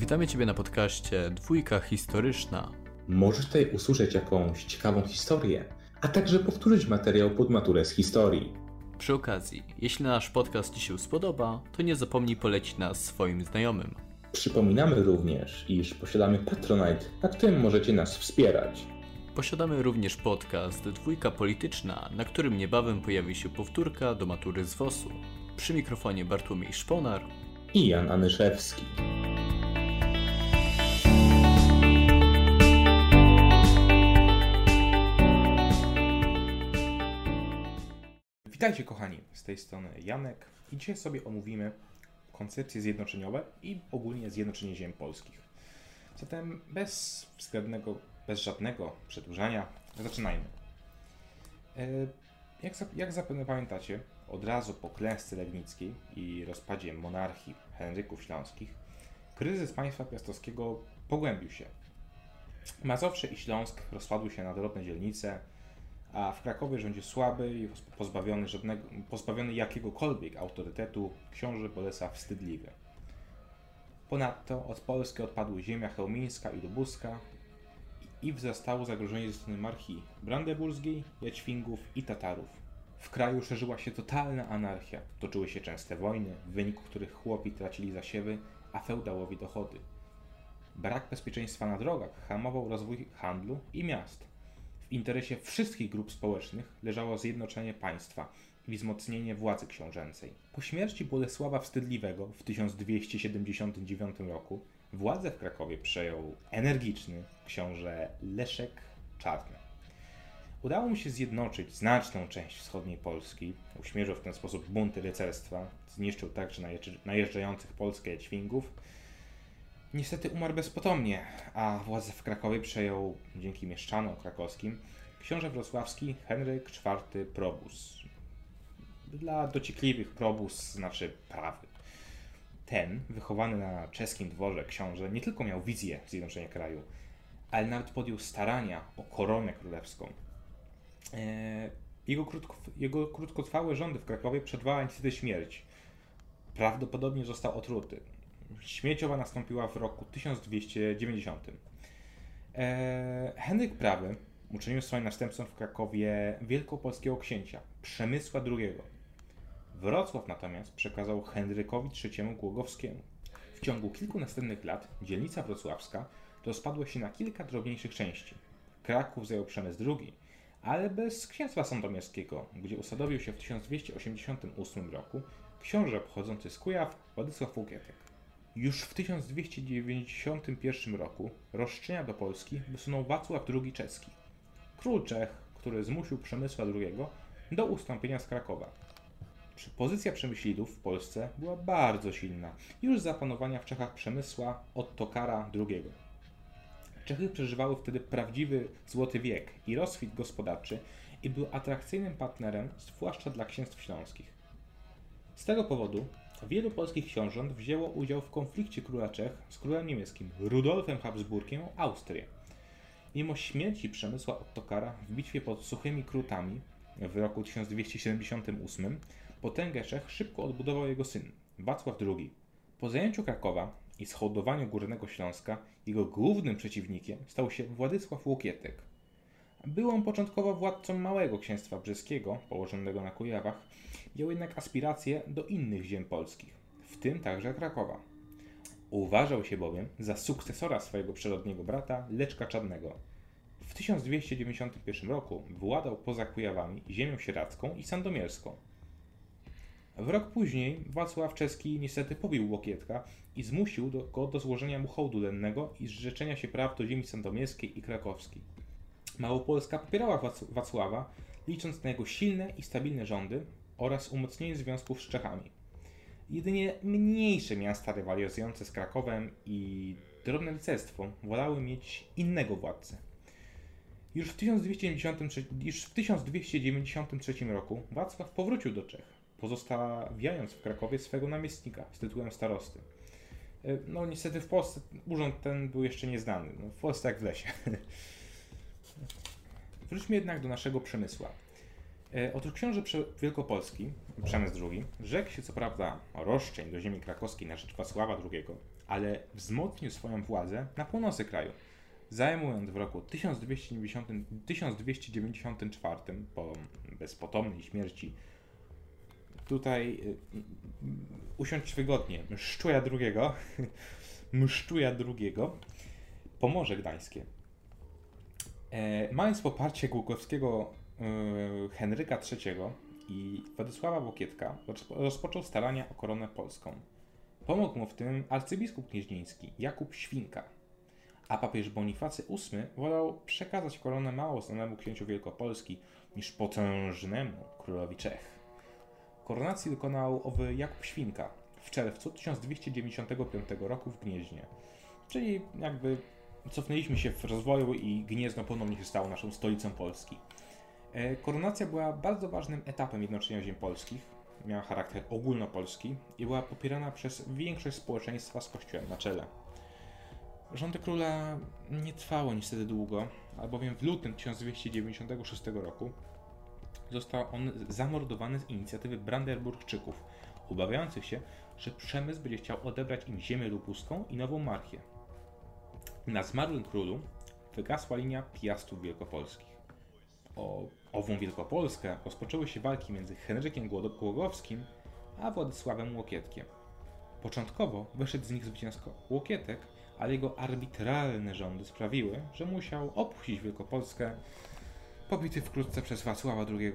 Witamy Ciebie na podcaście Dwójka Historyczna. Możesz tutaj usłyszeć jakąś ciekawą historię, a także powtórzyć materiał pod maturę z historii. Przy okazji, jeśli nasz podcast Ci się spodoba, to nie zapomnij polecić nas swoim znajomym. Przypominamy również, iż posiadamy Patronite, na którym możecie nas wspierać. Posiadamy również podcast Dwójka Polityczna, na którym niebawem pojawi się powtórka do matury z WOS-u. Przy mikrofonie Bartłomiej Szponar I Jan Anyszewski. Witajcie kochani, z tej strony Janek i dzisiaj sobie omówimy koncepcje zjednoczeniowe i ogólnie zjednoczenie ziem polskich. Zatem bez względnego, bez żadnego przedłużania zaczynajmy. E, Jak, jak zapewne pamiętacie, od razu po klęsce Legnickiej i rozpadzie monarchii Henryków Śląskich, kryzys państwa piastowskiego pogłębił się. Mazowsze i Śląsk rozpadły się na drobne dzielnice, a w Krakowie rządzi słaby i pozbawiony, żadnego, pozbawiony jakiegokolwiek autorytetu książę Bolesław Wstydliwy. Ponadto od Polski odpadły ziemia chełmińska i lubuska i wzrastało zagrożenie ze strony marchii brandeburskiej, Jaćwingów i Tatarów. W kraju szerzyła się totalna anarchia, toczyły się częste wojny, w wyniku których chłopi tracili zasiewy, a feudałowi dochody. Brak bezpieczeństwa na drogach hamował rozwój handlu i miast. W interesie wszystkich grup społecznych leżało zjednoczenie państwa i wzmocnienie władzy książęcej. Po śmierci Bolesława Wstydliwego w 1279 roku władzę w Krakowie przejął energiczny książę Leszek Czarny. Udało mu się zjednoczyć znaczną część wschodniej Polski, uśmierzył w ten sposób bunty rycerstwa, zniszczył także najeżdż- najeżdżających Polskę Jaćwingów, Niestety umarł bezpotomnie, a władzę w Krakowie przejął dzięki mieszczanom krakowskim książę wrocławski Henryk IV Probus. Dla dociekliwych Probus znaczy prawy. Ten, wychowany na czeskim dworze książę, nie tylko miał wizję zjednoczenia kraju, ale nawet podjął starania o koronę królewską. Eee, Jego, krótko, jego krótkotrwałe rządy w Krakowie przerwała niestety śmierć. Prawdopodobnie został otruty. Śmieciowa nastąpiła w roku 1290. Eee, Henryk Prawy uczynił swoim następcą w Krakowie wielkopolskiego księcia Przemysła II. Wrocław natomiast przekazał Henrykowi III Głogowskiemu. W ciągu kilku następnych lat dzielnica wrocławska rozpadła się na kilka drobniejszych części. Kraków zajął Przemysł II, ale bez księstwa sandomierskiego, gdzie usadowił się w 1288 roku książę pochodzący z Kujaw Władysław Łukietek. Już w 1291 roku roszczenia do Polski wysunął Wacław II Czeski, król Czech, który zmusił Przemysła II do ustąpienia z Krakowa. Pozycja Przemyślidów w Polsce była bardzo silna już za panowania w Czechach Przemysła Ottokara II. Czechy przeżywały wtedy prawdziwy złoty wiek i rozkwit gospodarczy i były atrakcyjnym partnerem, zwłaszcza dla księstw śląskich. Z tego powodu wielu polskich książąt wzięło udział w konflikcie króla Czech z królem niemieckim Rudolfem Habsburgiem o Austrię. Mimo śmierci Przemysła Ottokara w bitwie pod Suchymi Krutami w roku 1278 potęgę Czech szybko odbudował jego syn, Wacław II. Po zajęciu Krakowa i schołdowaniu Górnego Śląska jego głównym przeciwnikiem stał się Władysław Łokietek. Był on początkowo władcą małego księstwa brzeskiego, położonego na Kujawach, miał jednak aspiracje do innych ziem polskich, w tym także Krakowa. Uważał się bowiem za sukcesora swojego przyrodniego brata Leczka Czarnego. W 1291 roku władał poza Kujawami ziemią sieradzką i sandomierską. W rok później Wacław Czeski niestety pobił Łokietka i zmusił go do złożenia mu hołdu lennego i zrzeczenia się praw do ziemi sandomierskiej i krakowskiej. Małopolska popierała Wac- Wacława, licząc na jego silne i stabilne rządy oraz umocnienie związków z Czechami. Jedynie mniejsze miasta rywalizujące z Krakowem i drobne rycerstwo wolały mieć innego władcę. Już w, 1293, już w 1293 roku Wacław powrócił do Czech, pozostawiając w Krakowie swego namiestnika z tytułem starosty. E, No niestety w Polsce urząd ten był jeszcze nieznany. No, w Polsce jak w lesie. Wróćmy jednak do naszego przemysła. E, otóż książę Wielkopolski, Przemysł II, rzekł się co prawda roszczeń do ziemi krakowskiej na rzecz Wacława II, ale wzmocnił swoją władzę na północy kraju, zajmując w roku 1290, 1294 po bezpotomnej śmierci tutaj y, usiąść wygodnie, Mszczuja II, Mszczuja II, Pomorze Gdańskie. E, mając poparcie Głogowskiego e, Henryka III i Władysława Wokietka, rozpoczął starania o koronę polską. Pomógł mu w tym arcybiskup gnieźnieński Jakub Świnka, a papież Bonifacy VIII wolał przekazać koronę mało znanemu księciu Wielkopolski niż potężnemu królowi Czech. Koronacji dokonał owy Jakub Świnka w czerwcu 1295 roku w Gnieźnie, czyli jakby cofnęliśmy się w rozwoju i Gniezno ponownie się stało naszą stolicą Polski. E, koronacja była bardzo ważnym etapem jednoczenia ziem polskich, miała charakter ogólnopolski i była popierana przez większość społeczeństwa z kościołem na czele. Rządy króla nie trwało niestety długo, albowiem w lutym 1296 roku został on zamordowany z inicjatywy Brandenburgczyków, obawiających się, że przemysł będzie chciał odebrać im ziemię lubuską i nową marchię. Na zmarłym królu wygasła linia Piastów Wielkopolskich. O ową Wielkopolskę rozpoczęły się walki między Henrykiem Głogowskim a Władysławem Łokietkiem. Początkowo wyszedł z nich zwycięsko Łokietek, ale jego arbitralne rządy sprawiły, że musiał opuścić Wielkopolskę. Pobity wkrótce przez Wacława II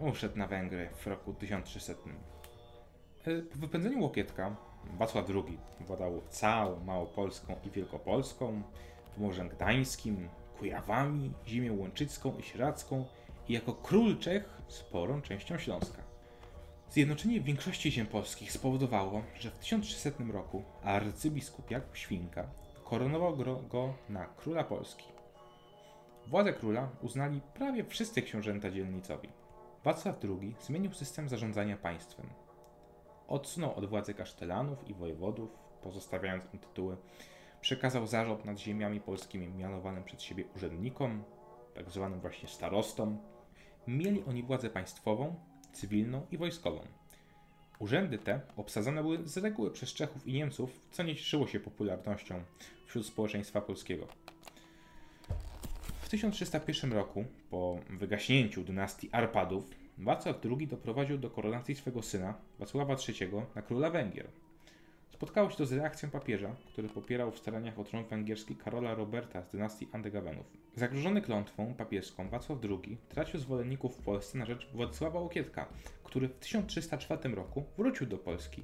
uszedł na Węgry w roku 1300. E, po wypędzeniu Łokietka Wacław II władał całą Małopolską i Wielkopolską, Pomorzem Gdańskim, Kujawami, ziemią łączycką i sieradzką i jako król Czech sporą częścią Śląska. Zjednoczenie większości ziem polskich spowodowało, że w 1300 roku arcybiskup Jakub Świnka koronował go na króla Polski. Władzę króla uznali prawie wszyscy książęta dzielnicowi. Wacław II zmienił system zarządzania państwem. Odsunął od władzy kasztelanów i wojewodów, pozostawiając im tytuły. Przekazał zarząd nad ziemiami polskimi mianowanym przez siebie urzędnikom, tak zwanym właśnie starostom. Mieli oni władzę państwową, cywilną i wojskową. Urzędy te obsadzone były z reguły przez Czechów i Niemców, co nie cieszyło się popularnością wśród społeczeństwa polskiego. W 1301 roku, po wygaśnięciu dynastii Arpadów, Wacław II doprowadził do koronacji swego syna, Wacława III, na króla Węgier. Spotkało się to z reakcją papieża, który popierał w staraniach o tron węgierski Karola Roberta z dynastii Andegawenów. Zagrożony klątwą papieską Wacław II tracił zwolenników w Polsce na rzecz Władysława Łokietka, który w 1304 roku wrócił do Polski.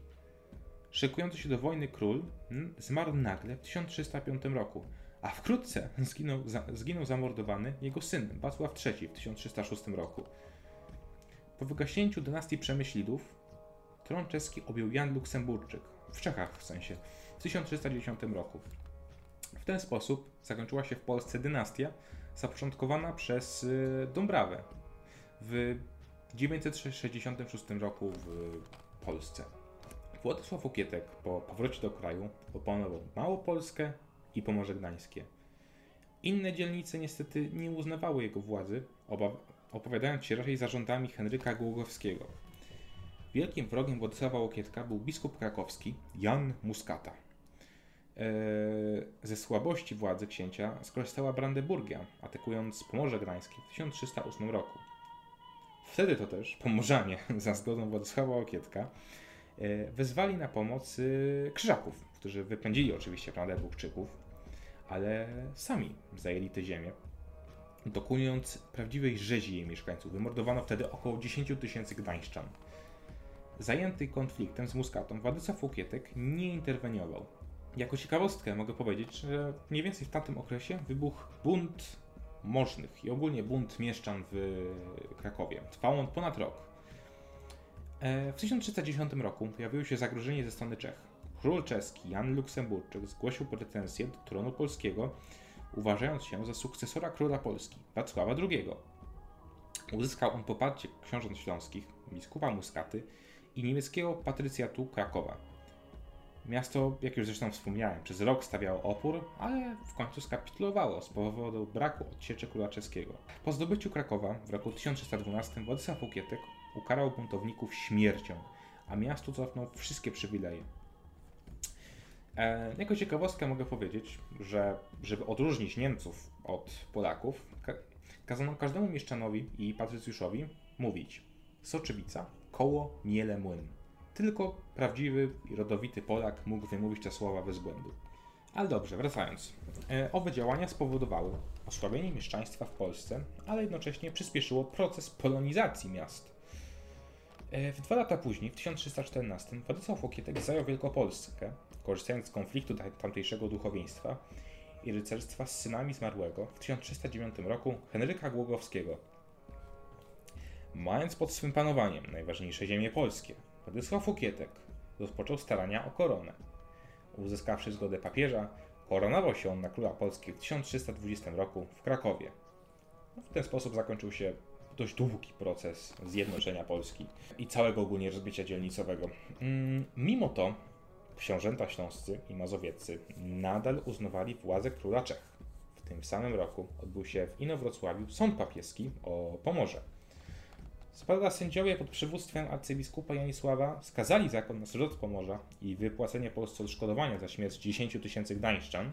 Szykujący się do wojny król zmarł nagle w 1305 roku, a wkrótce zginął, zginął zamordowany jego syn Wacław III w 1306 roku. Po wygaśnięciu dynastii Przemyślidów tron czeski objął Jan Luksemburczyk, w Czechach w sensie, w 1310 roku. W ten sposób zakończyła się w Polsce dynastia zapoczątkowana przez y, Dąbrawę w 966 roku w Polsce. Władysław Okietek po powrocie do kraju opanował Małopolskę i Pomorze Gdańskie. Inne dzielnice niestety nie uznawały jego władzy, opowiadając się raczej zarządami Henryka Głogowskiego. Wielkim wrogiem Władysława Łokietka był biskup krakowski Jan Muskata. Eee, ze słabości władzy księcia skorzystała Brandeburgia, atakując Pomorze Gdańskie w 1308 roku. Wtedy to też Pomorzanie, za zgodą Władysława Łokietka, e, wezwali na pomoc e, krzyżaków, którzy wypędzili oczywiście Brandenburgczyków, ale sami zajęli te ziemię dokonując prawdziwej rzezi jej mieszkańców. Wymordowano wtedy około 10 tysięcy gdańszczan. Zajęty konfliktem z Muskatą, Władysław Łokietek nie interweniował. Jako ciekawostkę mogę powiedzieć, że mniej więcej w tamtym okresie wybuchł bunt możnych i ogólnie bunt mieszczan w Krakowie. Trwał on ponad rok. E, w 1310 roku pojawiło się zagrożenie ze strony Czech. Król czeski Jan Luksemburczyk zgłosił pretensję do tronu polskiego uważając się za sukcesora króla Polski, Wacława II. Uzyskał on poparcie książąt śląskich, biskupa Muskaty i niemieckiego patrycjatu Krakowa. Miasto, jak już zresztą wspomniałem, przez rok stawiało opór, ale w końcu skapitulowało z powodu braku odsieczy króla czeskiego. Po zdobyciu Krakowa w roku 1312 Władysław Łokietek ukarał buntowników śmiercią, a miastu cofnął wszystkie przywileje. E, jako ciekawostkę mogę powiedzieć, że żeby odróżnić Niemców od Polaków, ka kazano każdemu mieszczanowi i patrycjuszowi mówić Soczewica, koło, miele, młyn. Tylko prawdziwy i rodowity Polak mógł wymówić te słowa bez błędu. Ale dobrze, wracając. E, owe działania spowodowały osłabienie mieszczaństwa w Polsce, ale jednocześnie przyspieszyło proces polonizacji miast. E, w dwa lata później, w 1314, Władysław Łokietek zajął Wielkopolskę, korzystając z konfliktu tamtejszego duchowieństwa i rycerstwa z synami zmarłego w 1309 roku Henryka Głogowskiego. Mając pod swym panowaniem najważniejsze ziemie polskie, Władysław Łokietek rozpoczął starania o koronę. Uzyskawszy zgodę papieża, koronował się on na króla Polski w 1320 roku w Krakowie. No, w ten sposób zakończył się dość długi proces zjednoczenia Polski i całego ogólnie rozbicia dzielnicowego. Mm, mimo to książęta śląscy i mazowieccy nadal uznawali władzę króla Czech. W tym samym roku odbył się w Inowrocławiu sąd papieski o Pomorze. Spada sędziowie pod przywództwem arcybiskupa Janisława skazali zakon na zwrot Pomorza i wypłacenie Polsce odszkodowania za śmierć 10 tysięcy gdańszczan.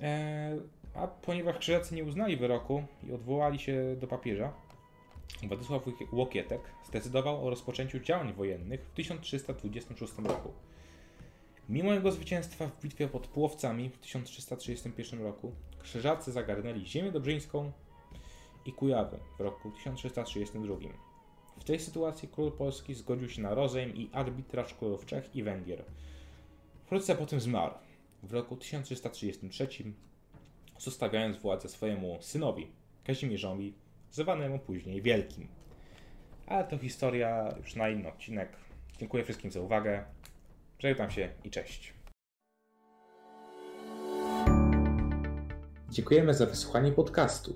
Eee, a ponieważ krzyżacy nie uznali wyroku i odwołali się do papieża, Władysław Łokietek zdecydował o rozpoczęciu działań wojennych w 1326 roku. Mimo jego zwycięstwa w bitwie pod Płowcami w 1331 roku, krzyżacy zagarnęli ziemię dobrzyńską i Kujawy w roku 1332. W tej sytuacji król Polski zgodził się na rozejm i arbitraż królów Czech i Węgier. Wkrótce potem zmarł w roku 1333, zostawiając władzę swojemu synowi, Kazimierzowi, zwanemu później Wielkim. Ale to historia już na inny odcinek. Dziękuję wszystkim za uwagę. Żegnam się i cześć. Dziękujemy za wysłuchanie podcastu.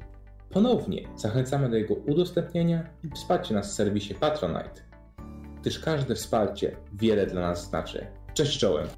Ponownie zachęcamy do jego udostępnienia i wsparcia nas w serwisie Patronite, gdyż każde wsparcie wiele dla nas znaczy. Cześć czołem!